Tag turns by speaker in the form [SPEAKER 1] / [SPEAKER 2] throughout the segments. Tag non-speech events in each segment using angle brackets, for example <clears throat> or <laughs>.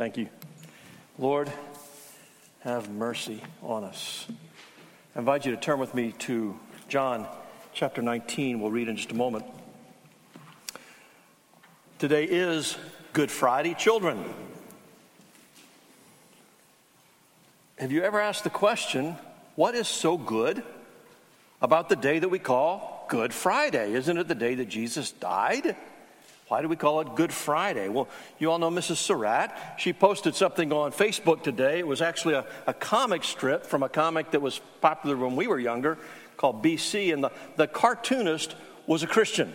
[SPEAKER 1] Thank you. Lord, have mercy on us. I invite you to turn with me to John chapter 19. We'll read in just a moment. Today is Good Friday. Children, have you ever asked the question, what is so good about the day that we call Good Friday? Isn't it the day that Jesus died? Why do we call it Good Friday? Well, you all know Mrs. Surratt. She posted something on Facebook today. It was actually a, a comic strip from a comic that was popular when we were younger called BC, and the, the cartoonist was a Christian.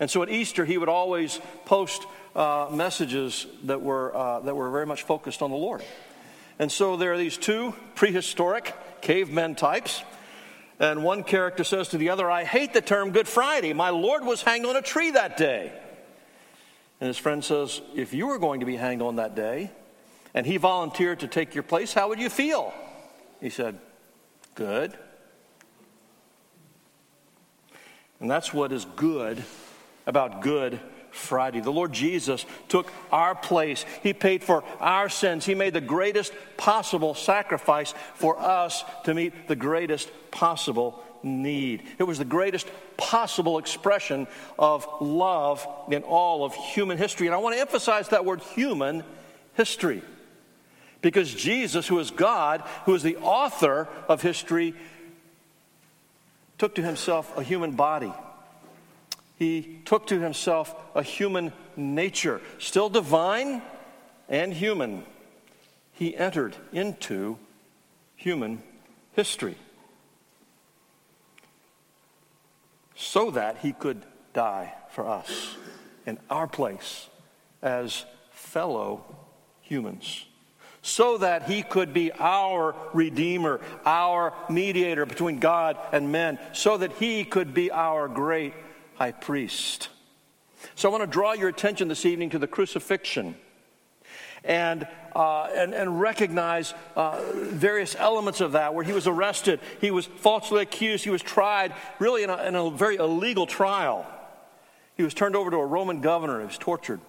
[SPEAKER 1] And so at Easter, he would always post uh, messages that were, uh, that were very much focused on the Lord. And so there are these two prehistoric cavemen types. And one character says to the other, I hate the term Good Friday. My Lord was hanged on a tree that day. And his friend says, If you were going to be hanged on that day and he volunteered to take your place, how would you feel? He said, Good. And that's what is good about Good Friday. The Lord Jesus took our place. He paid for our sins. He made the greatest possible sacrifice for us to meet the greatest possible need. It was the greatest possible expression of love in all of human history. And I want to emphasize that word human history. Because Jesus, who is God, who is the author of history, took to himself a human body. He took to himself a human nature, still divine and human. He entered into human history. So that he could die for us in our place as fellow humans. So that he could be our Redeemer, our mediator between God and men, so that he could be our great high priest. So I want to draw your attention this evening to the crucifixion and, uh, and, and, recognize uh, various elements of that where he was arrested, he was falsely accused, he was tried really in a, in a very illegal trial. He was turned over to a Roman governor, he was tortured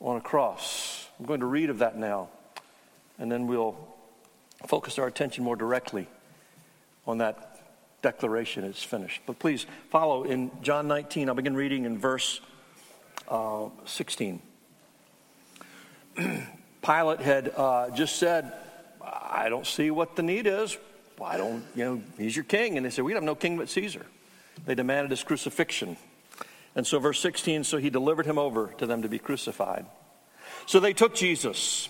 [SPEAKER 1] on a cross. I'm going to read of that now, and then we'll focus our attention more directly on that declaration it's finished. But please follow in John 19. I'll begin reading in verse uh, 16. <clears throat> Pilate had uh, just said, I don't see what the need is. Why don't, you know, he's your king. And they said, We have no king but Caesar. They demanded his crucifixion. And so, verse 16, so he delivered him over to them to be crucified. So they took Jesus,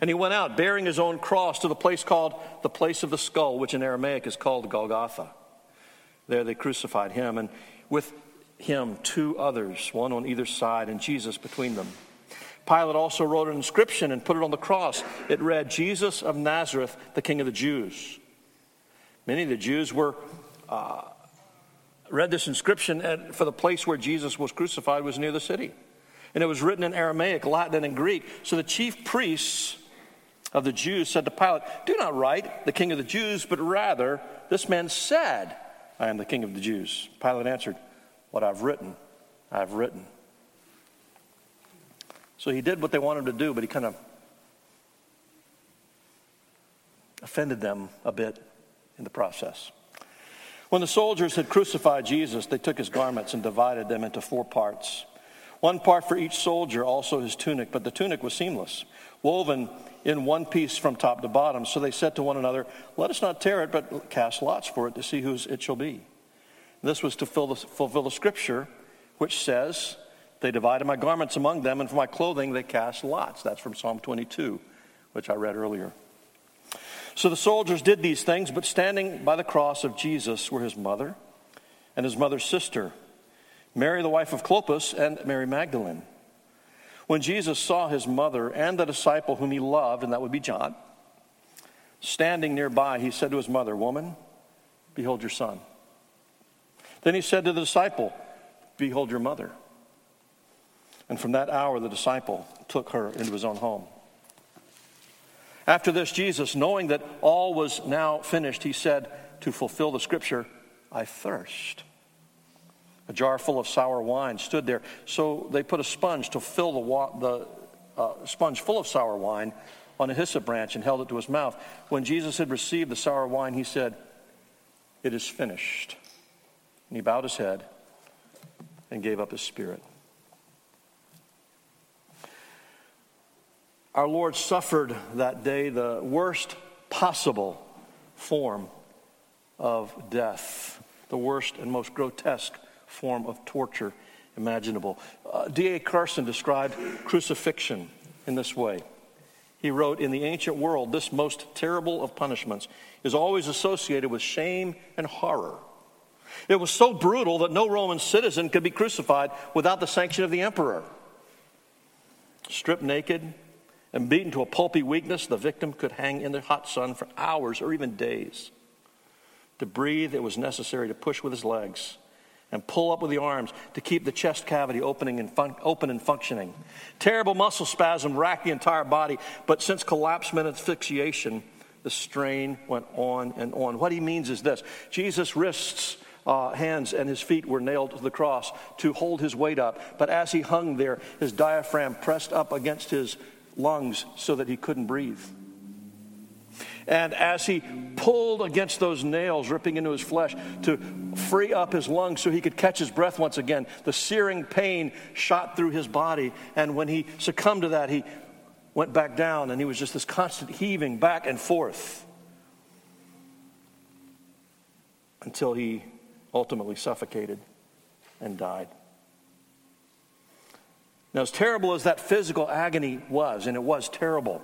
[SPEAKER 1] and he went out bearing his own cross to the place called the place of the skull, which in Aramaic is called Golgotha. There they crucified him, and with him two others, one on either side, and Jesus between them. Pilate also wrote an inscription and put it on the cross. It read, Jesus of Nazareth, the King of the Jews. Many of the Jews were. Uh, read this inscription for the place where Jesus was crucified was near the city. And it was written in Aramaic, Latin, and in Greek. So the chief priests of the Jews said to Pilate, Do not write the king of the Jews, but rather, this man said, I am the king of the Jews. Pilate answered, What I've written, I've written. So he did what they wanted him to do, but he kind of offended them a bit in the process. When the soldiers had crucified Jesus, they took his garments and divided them into four parts. One part for each soldier, also his tunic, but the tunic was seamless, woven in one piece from top to bottom. So they said to one another, Let us not tear it, but cast lots for it to see whose it shall be. This was to fulfill the scripture, which says, they divided my garments among them, and for my clothing they cast lots. That's from Psalm 22, which I read earlier. So the soldiers did these things, but standing by the cross of Jesus were his mother and his mother's sister, Mary, the wife of Clopas, and Mary Magdalene. When Jesus saw his mother and the disciple whom he loved, and that would be John, standing nearby, he said to his mother, Woman, behold your son. Then he said to the disciple, Behold your mother. And from that hour, the disciple took her into his own home. After this, Jesus, knowing that all was now finished, he said, To fulfill the scripture, I thirst. A jar full of sour wine stood there, so they put a sponge to fill the, wa- the a sponge full of sour wine on a hyssop branch and held it to his mouth. When Jesus had received the sour wine, he said, It is finished. And he bowed his head and gave up his spirit. Our Lord suffered that day the worst possible form of death, the worst and most grotesque form of torture imaginable. Uh, D.A. Carson described crucifixion in this way. He wrote, In the ancient world, this most terrible of punishments is always associated with shame and horror. It was so brutal that no Roman citizen could be crucified without the sanction of the emperor. Stripped naked and beaten to a pulpy weakness, the victim could hang in the hot sun for hours or even days. To breathe, it was necessary to push with his legs and pull up with the arms to keep the chest cavity opening and fun- open and functioning. Terrible muscle spasm racked the entire body, but since collapse meant asphyxiation, the strain went on and on. What he means is this Jesus' wrists, uh, hands, and his feet were nailed to the cross to hold his weight up, but as he hung there, his diaphragm pressed up against his lungs so that he couldn't breathe. And as he pulled against those nails, ripping into his flesh to free up his lungs so he could catch his breath once again, the searing pain shot through his body. And when he succumbed to that, he went back down and he was just this constant heaving back and forth until he ultimately suffocated and died. Now, as terrible as that physical agony was, and it was terrible,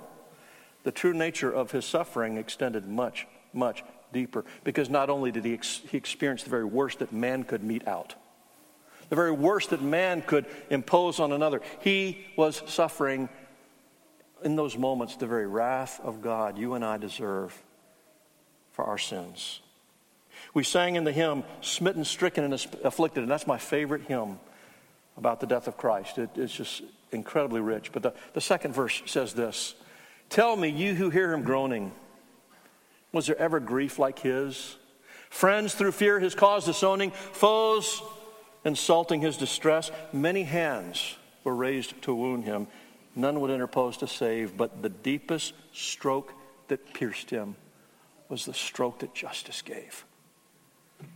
[SPEAKER 1] the true nature of his suffering extended much, much deeper because not only did he, ex- he experience the very worst that man could mete out, the very worst that man could impose on another, he was suffering in those moments the very wrath of God you and I deserve for our sins. We sang in the hymn, Smitten, Stricken, and Afflicted, and that's my favorite hymn about the death of Christ. It, it's just incredibly rich. But the, the second verse says this Tell me, you who hear him groaning, was there ever grief like his? Friends through fear his cause disowning, foes insulting his distress. Many hands were raised to wound him. None would interpose to save, but the deepest stroke that pierced him was the stroke that justice gave.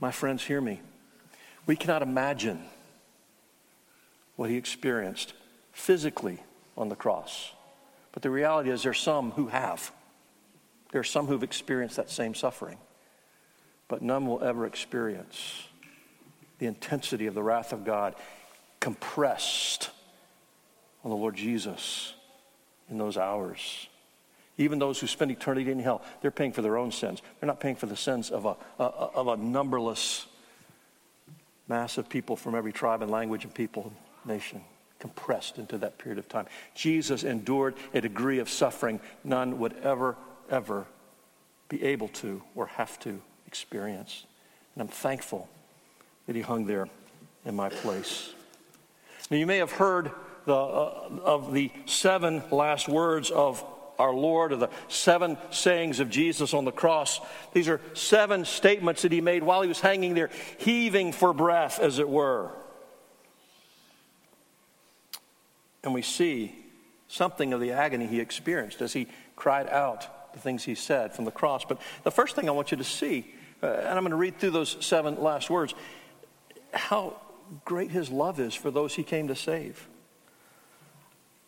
[SPEAKER 1] My friends, hear me. We cannot imagine what he experienced physically on the cross. But the reality is, there are some who have. There are some who've experienced that same suffering, but none will ever experience the intensity of the wrath of God compressed on the Lord Jesus in those hours. Even those who spend eternity in hell, they're paying for their own sins. They're not paying for the sins of a, a of a numberless mass of people from every tribe and language and people nation compressed into that period of time. Jesus endured a degree of suffering none would ever, ever be able to or have to experience. And I'm thankful that he hung there in my place. Now, you may have heard the, uh, of the seven last words of our Lord, or the seven sayings of Jesus on the cross. These are seven statements that he made while he was hanging there, heaving for breath, as it were. And we see something of the agony he experienced as he cried out the things he said from the cross. But the first thing I want you to see, uh, and I'm going to read through those seven last words, how great his love is for those he came to save.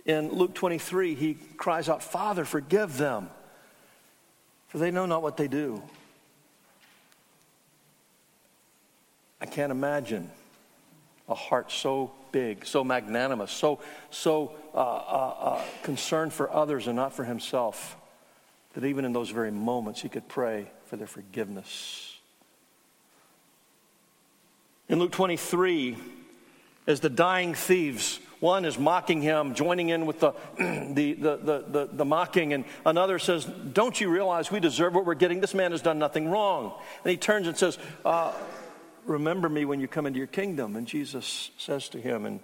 [SPEAKER 1] In Luke 23, he cries out, Father, forgive them, for they know not what they do. I can't imagine a heart so big, so magnanimous, so, so uh, uh, uh, concerned for others and not for himself, that even in those very moments he could pray for their forgiveness. In Luke 23, as the dying thieves, one is mocking him, joining in with the, <clears throat> the, the, the, the, the mocking, and another says, Don't you realize we deserve what we're getting? This man has done nothing wrong. And he turns and says, uh, Remember me when you come into your kingdom. And Jesus says to him in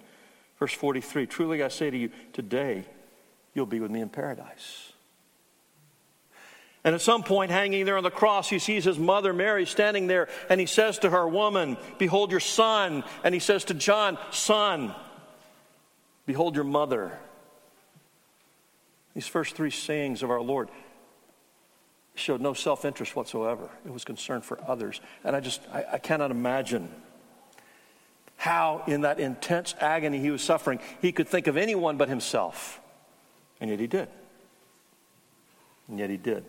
[SPEAKER 1] verse 43 Truly I say to you, today you'll be with me in paradise. And at some point, hanging there on the cross, he sees his mother Mary standing there, and he says to her, Woman, behold your son. And he says to John, Son, behold your mother. These first three sayings of our Lord showed no self interest whatsoever. It was concern for others. And I just, I, I, cannot imagine how, in that intense agony he was suffering, he could think of anyone but himself. And yet he did. And yet he did.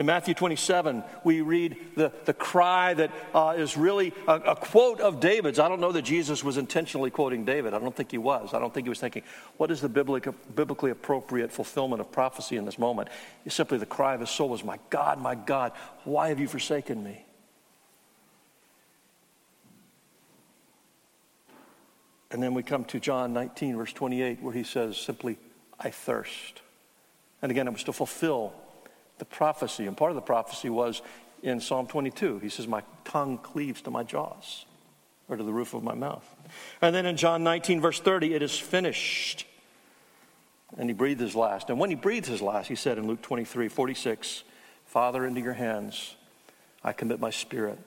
[SPEAKER 1] In Matthew 27, we read the, the cry that uh, is really a, a, quote of David's. I don't know that Jesus was intentionally quoting David. I don't think he was. I don't think he was thinking, what is the biblical, biblically appropriate fulfillment of prophecy in this moment? It's simply the cry of his soul was, My God, my God, why have you forsaken me? And then we come to John 19, verse 28, where he says simply, I thirst. And again, it was to fulfill the prophecy. And part of the prophecy was in Psalm 22. He says, My tongue cleaves to my jaws or to the roof of my mouth. And then in John 19, verse 30, it is finished. And he breathed his last. And when he breathed his last, he said in Luke 23, 46, Father, into your hands I commit my spirit.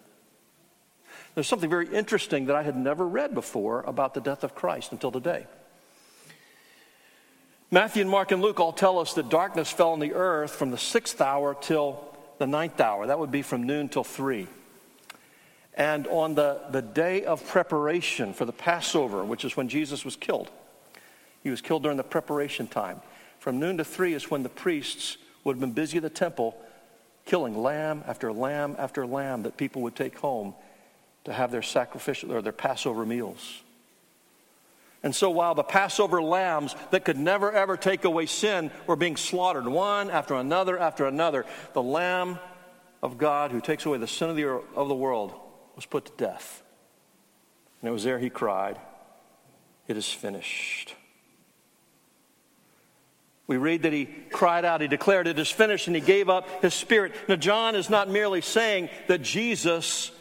[SPEAKER 1] There's something very interesting that I had never read before about the death of Christ until today. Matthew and Mark and Luke all tell us that darkness fell on the earth from the sixth hour till the ninth hour. That would be from noon till three. And on the, the day of preparation for the Passover, which is when Jesus was killed, he was killed during the preparation time. From noon to three is when the priests would have been busy at the temple killing lamb after lamb after lamb that people would take home to have their sacrificial or their Passover meals. And so while the Passover lambs that could never ever take away sin were being slaughtered one after another after another, the Lamb of God who takes away the sin of the, of the world was put to death. And it was there he cried, It is finished. We read that he cried out, he declared, It is finished, and he gave up his spirit. Now, John is not merely saying that Jesus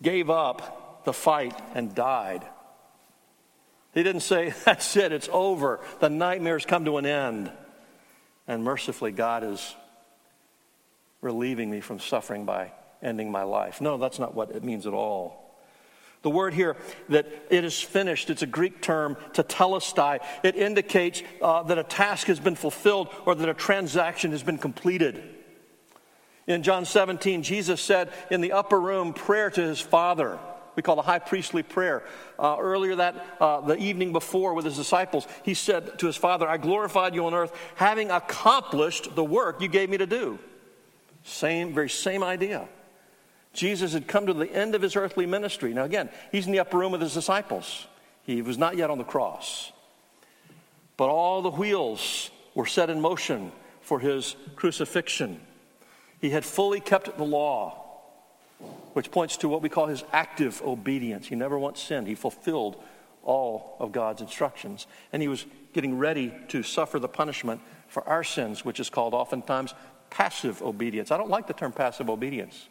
[SPEAKER 1] gave up the fight and died. He didn't say, <laughs> That's it, it's over. The nightmare's come to an end. And mercifully, God is relieving me from suffering by ending my life. No, that's not what it means at all. The word here that it is finished, it's a Greek term, tetelestai. It indicates uh, that a task has been fulfilled or that a transaction has been completed. In John 17, Jesus said in the upper room prayer to his Father we call the high priestly prayer. Uh, earlier that, uh, the evening before with his disciples, he said to his father, I glorified you on earth, having accomplished the work you gave me to do. Same, very same idea. Jesus had come to the end of his earthly ministry. Now, again, he's in the upper room with his disciples. He was not yet on the cross. But all the wheels were set in motion for his crucifixion. He had fully kept the law which points to what we call his active obedience. He never once sinned, he fulfilled all of God's instructions. And he was getting ready to suffer the punishment for our sins, which is called oftentimes passive obedience. I don't like the term passive obedience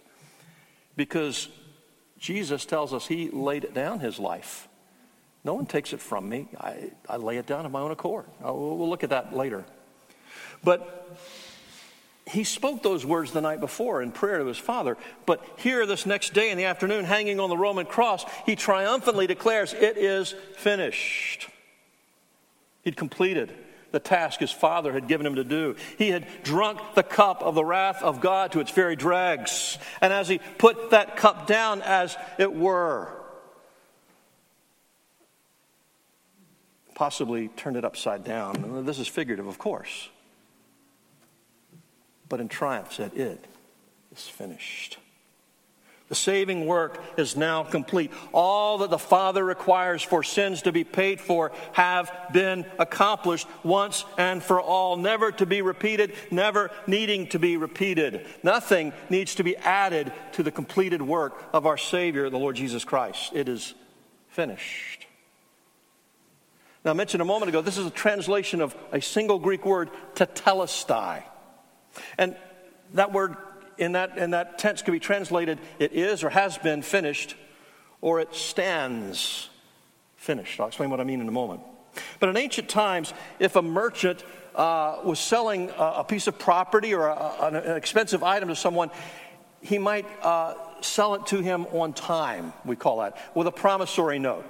[SPEAKER 1] because Jesus tells us he laid it down his life. No one takes it from me. I, I lay it down of my own accord. We'll look at that later. But he spoke those words the night before in prayer to his father. But here, this next day in the afternoon, hanging on the Roman cross, he triumphantly declares, It is finished. He'd completed the task his father had given him to do. He had drunk the cup of the wrath of God to its very dregs. And as he put that cup down, as it were, possibly turned it upside down. This is figurative, of course but in triumph said, It is finished. The saving work is now complete. All that the Father requires for sins to be paid for have been accomplished once and for all, never to be repeated, never needing to be repeated. Nothing needs to be added to the completed work of our Savior, the Lord Jesus Christ. It is finished. Now, I mentioned a moment ago, this is a translation of a single Greek word, tetelestai. And that word in that, in that tense can be translated it is or has been finished, or it stands finished. I'll explain what I mean in a moment. But in ancient times, if a merchant uh, was selling a, a, piece of property or a, an, an, expensive item to someone, he might uh, sell it to him on time, we call that, with a promissory note.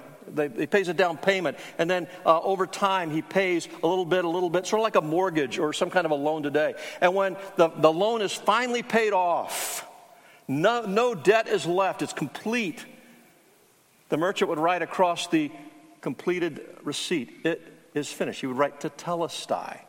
[SPEAKER 1] He pays a down payment, and then uh, over time he pays a little bit, a little bit, sort of like a mortgage or some kind of a loan today. And when the, the loan is finally paid off, no, no debt is left, it's complete. The merchant would write across the completed receipt, It is finished. He would write tetelestai.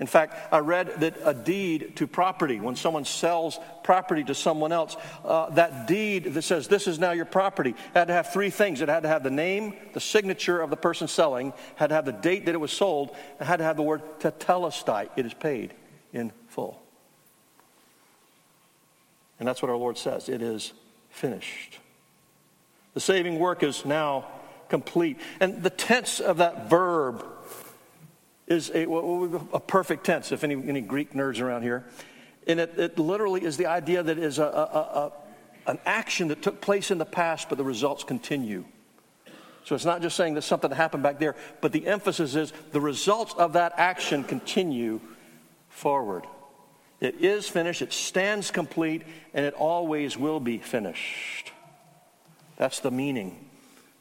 [SPEAKER 1] In fact, I read that a deed to property, when someone sells property to someone else, uh, that deed that says this is now your property had to have three things. It had to have the name, the signature of the person selling, had to have the date that it was sold, and had to have the word tetelestai. It is paid in full. And that's what our Lord says. It is finished. The saving work is now complete. And the tense of that verb is a, a perfect tense, if any, any, Greek nerds around here. And it, it literally is the idea that is a, a, a, an action that took place in the past, but the results continue. So it's not just saying that something happened back there, but the emphasis is the results of that action continue forward. It is finished, it stands complete, and it always will be finished. That's the meaning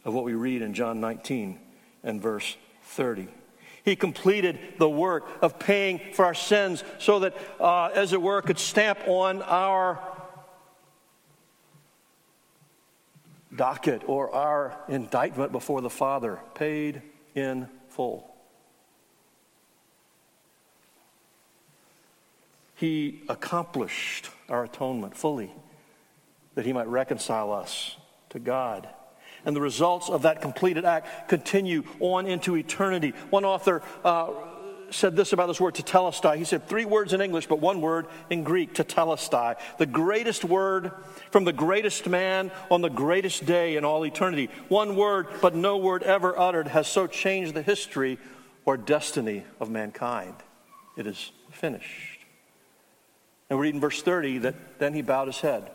[SPEAKER 1] of what we read in John 19 and verse 30. He completed the work of paying for our sins so that, uh, as it were, could stamp on our docket or our indictment before the Father, paid in full. He accomplished our atonement fully, that He might reconcile us to God and the results of that completed act continue on into eternity. One author uh, said this about this word tetelestai. He said three words in English, but one word in Greek, tetelestai. The greatest word from the greatest man on the greatest day in all eternity. One word, but no word ever uttered, has so changed the history or destiny of mankind. It is finished. And we read in verse 30 that then he bowed his head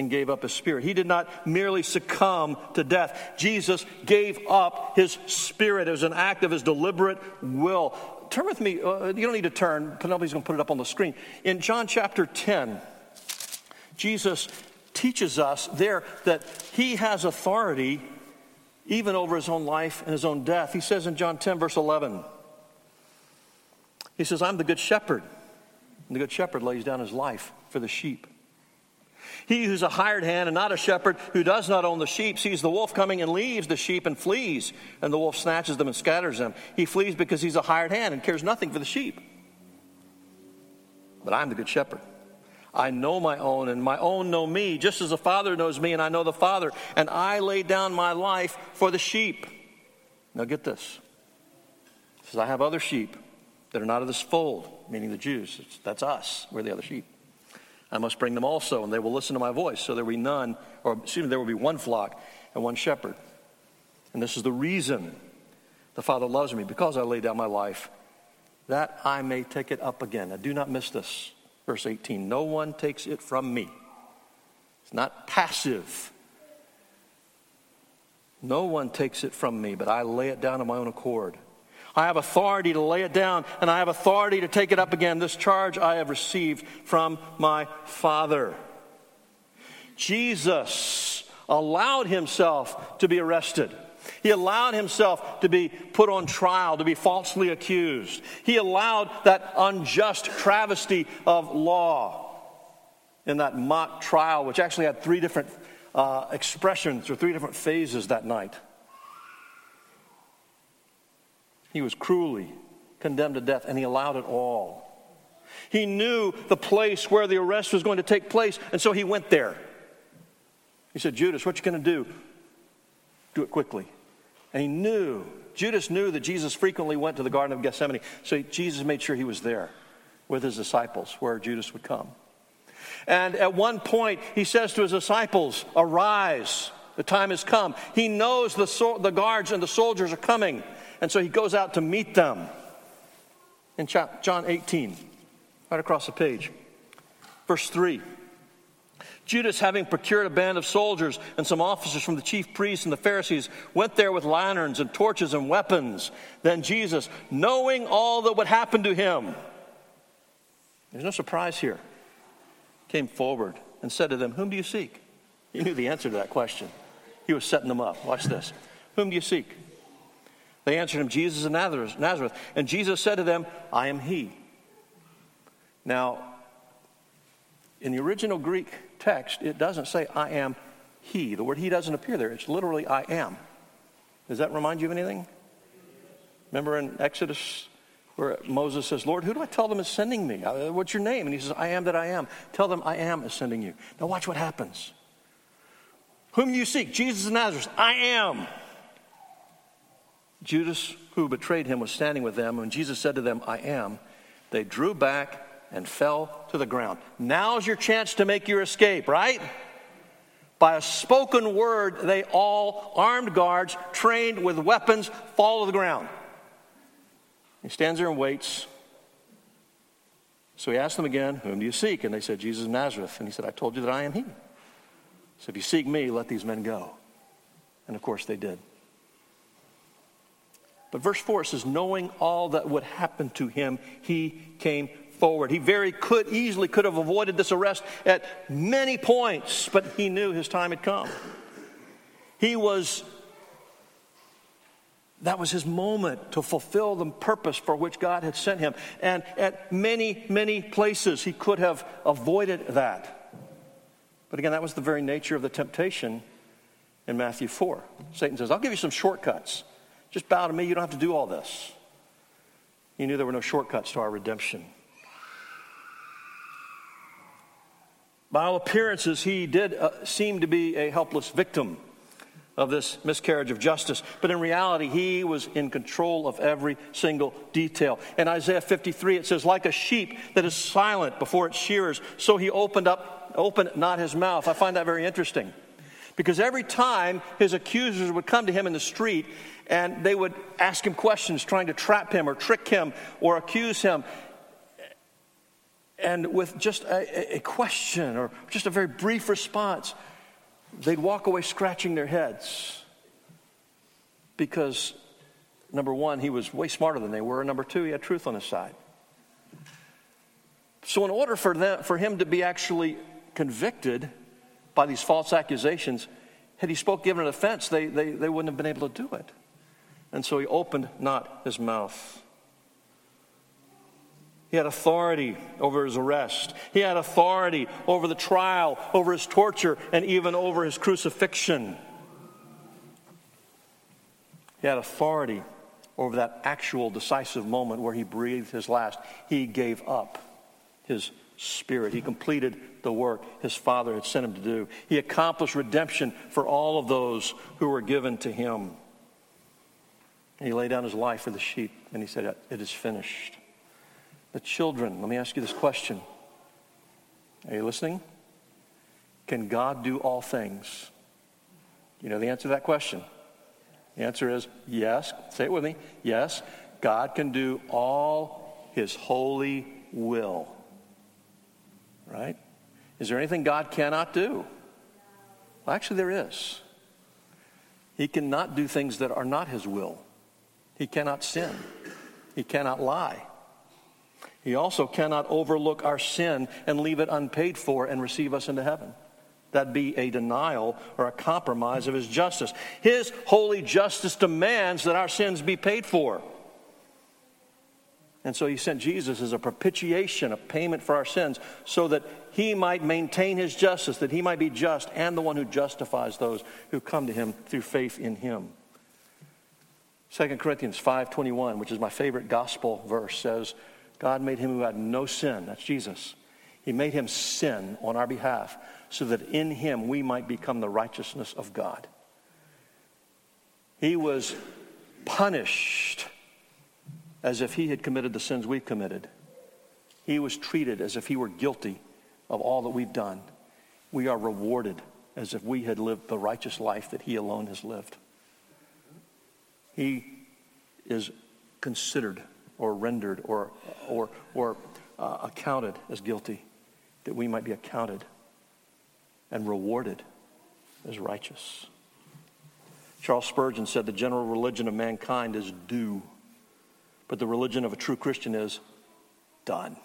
[SPEAKER 1] and gave up his spirit. He did not merely succumb to death. Jesus gave up his spirit. It was an act of his deliberate will. Turn with me, uh, you don't need to turn. Penelope's going to put it up on the screen. In John chapter 10, Jesus teaches us there that he has authority even over his own life and his own death. He says in John 10, verse 11, he says, I'm the good shepherd. And the good shepherd lays down his life for the sheep. He who's a hired hand and not a shepherd, who does not own the sheep, sees the wolf coming and leaves the sheep and flees, and the wolf snatches them and scatters them. He flees because he's a hired hand and cares nothing for the sheep. But I'm the good shepherd. I know my own, and my own know me, just as the Father knows me, and I know the Father. And I lay down my life for the sheep. Now get this. He says, I have other sheep that are not of this fold, meaning the Jews. That's us. We're the other sheep. I must bring them also, and they will listen to my voice. So there will be none, or excuse me, there will be one flock and one shepherd. And this is the reason the Father loves me, because I lay down my life, that I may take it up again. Now do not miss this. Verse 18 No one takes it from me. It's not passive. No one takes it from me, but I lay it down of my own accord. I have authority to lay it down, and I have authority to take it up again. This charge I have received from my Father. Jesus allowed himself to be arrested. He allowed himself to be put on trial, to be falsely accused. He allowed that unjust travesty of law in that mock trial, which actually had three different uh, expressions or three different phases that night. He was cruelly condemned to death, and he allowed it all. He knew the place where the arrest was going to take place, and so he went there. He said, Judas, what you going to do? Do it quickly. And he knew, Judas knew that Jesus frequently went to the Garden of Gethsemane, so Jesus made sure he was there with his disciples where Judas would come. And at one point, he says to his disciples, Arise, the time has come. He knows the, so- the guards and the soldiers are coming. And so he goes out to meet them in John 18, right across the page. Verse 3. Judas, having procured a band of soldiers and some officers from the chief priests and the Pharisees, went there with lanterns and torches and weapons. Then Jesus, knowing all that would happen to him, there's no surprise here, came forward and said to them, Whom do you seek? He knew the answer to that question. he was setting them up. Watch this. Whom do you seek? They answered him, Jesus of Nazareth. And Jesus said to them, I am he. Now, in the original Greek text, it doesn't say, I am he. The word he doesn't appear there. It's literally, I am. Does that remind you of anything? Remember in Exodus where Moses says, Lord, who do I tell them is sending me? Uh, what's your name? And he says, I am that I am. Tell them I am is sending you. Now watch what happens. Whom you seek? Jesus of Nazareth. I am. Judas, who betrayed him, was standing with them. When Jesus said to them, I am, they drew back and fell to the ground. Now's your chance to make your escape, right? By a spoken word, they all, armed guards, trained with weapons, fall to the ground. He stands there and waits. So he asked them again, Whom do you seek? And they said, Jesus of Nazareth. And he said, I told you that I am he. So if you seek me, let these men go. And of course they did. But verse 4 says, knowing all that would happen to him, he came forward. He very could easily could have avoided this arrest at many points, but he knew his time had come. He was that was his moment to fulfill the purpose for which God had sent him. And at many, many places, he could have avoided that. But again, that was the very nature of the temptation in Matthew 4. Satan says, I'll give you some shortcuts. Just bow to me. You don't have to do all this. He knew there were no shortcuts to our redemption. By all appearances, he did uh, seem to be a helpless victim of this miscarriage of justice. But in reality, he was in control of every single detail. In Isaiah 53, it says, Like a sheep that is silent before its shearers, so he opened up, opened not his mouth. I find that very interesting. Because every time his accusers would come to him in the street and they would ask him questions, trying to trap him or trick him or accuse him, and with just a, a question or just a very brief response, they'd walk away scratching their heads because, number one, he was way smarter than they were, and number two, he had truth on his side. So, in order for, them, for him to be actually convicted by these false accusations, had he spoke given an offense, they, they, they wouldn't have been able to do it. And so he opened not his mouth. He had authority over his arrest. He had authority over the trial, over his torture, and even over his crucifixion. He had authority over that actual decisive moment where he breathed his last. He gave up his spirit. He completed the work his Father had sent him to do. He accomplished redemption for all of those who were given to him. And he laid down his life for the sheep, and he said, It is finished. The children, let me ask you this question. Are you listening? Can God do all things? You know the answer to that question? The answer is yes. Say it with me. Yes, God can do all his holy will. Right? Is there anything God cannot do? Well, actually, there is. He cannot do things that are not his will. He cannot sin. He cannot lie. He also cannot overlook our sin and leave it unpaid for and receive us into heaven. That'd be a denial or a compromise of his justice. His holy justice demands that our sins be paid for. And so he sent Jesus as a propitiation, a payment for our sins, so that he might maintain his justice, that he might be just and the one who justifies those who come to him through faith in him. 2 Corinthians 5:21, which is my favorite gospel verse, says, God made him who had no sin, that's Jesus. He made him sin on our behalf so that in him we might become the righteousness of God. He was punished as if he had committed the sins we've committed. He was treated as if he were guilty of all that we've done. We are rewarded as if we had lived the righteous life that he alone has lived. He is considered or rendered or, or, or uh, accounted as guilty, that we might be accounted and rewarded as righteous. Charles Spurgeon said the general religion of mankind is do, but the religion of a true Christian is done.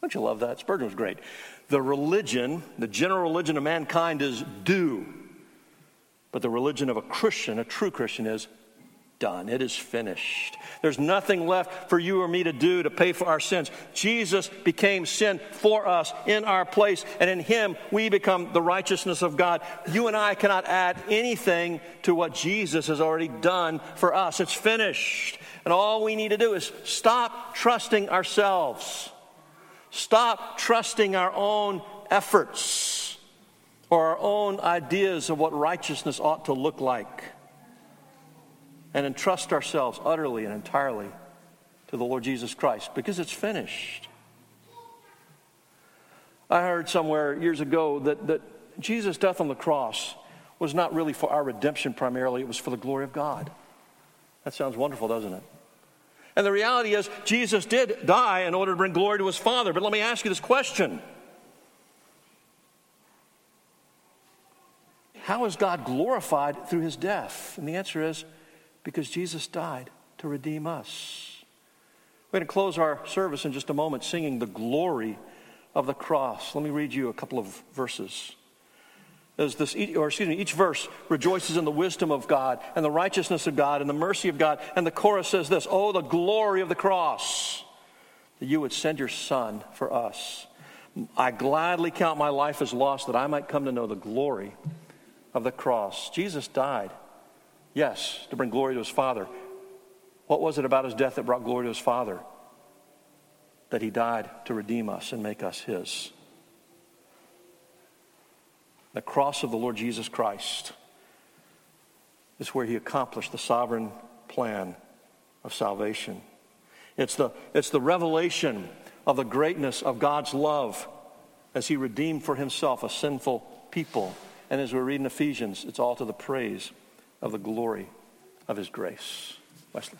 [SPEAKER 1] Don't you love that? Spurgeon was great. The religion, the general religion of mankind is do, But the religion of a Christian, a true Christian, is done. It is finished. There's nothing left for you or me to do to pay for our sins. Jesus became sin for us in our place, and in Him we become the righteousness of God. You and I cannot add anything to what Jesus has already done for us. It's finished. And all we need to do is stop trusting ourselves, stop trusting our own efforts or our own ideas of what righteousness ought to look like and entrust ourselves utterly and entirely to the Lord Jesus Christ because it's finished. I heard somewhere years ago that, that Jesus' death on the cross was not really for our redemption primarily, it was for the glory of God. That sounds wonderful, doesn't it? And the reality is, Jesus did die in order to bring glory to his Father. But let me ask you this question How is God glorified through his death? And the answer is because Jesus died to redeem us. We're going to close our service in just a moment singing the glory of the cross. Let me read you a couple of verses. As this, or excuse me, each verse rejoices in the wisdom of God and the righteousness of God and the mercy of God. And the chorus says this Oh, the glory of the cross, that you would send your Son for us. I gladly count my life as lost that I might come to know the glory of the cross. Jesus died Yes, to bring glory to his Father. What was it about his death that brought glory to his Father? That he died to redeem us and make us his. The cross of the Lord Jesus Christ is where he accomplished the sovereign plan of salvation. It's the, it's the revelation of the greatness of God's love as he redeemed for himself a sinful people. And as we read in Ephesians, it's all to the praise of the glory of his grace. Wesley.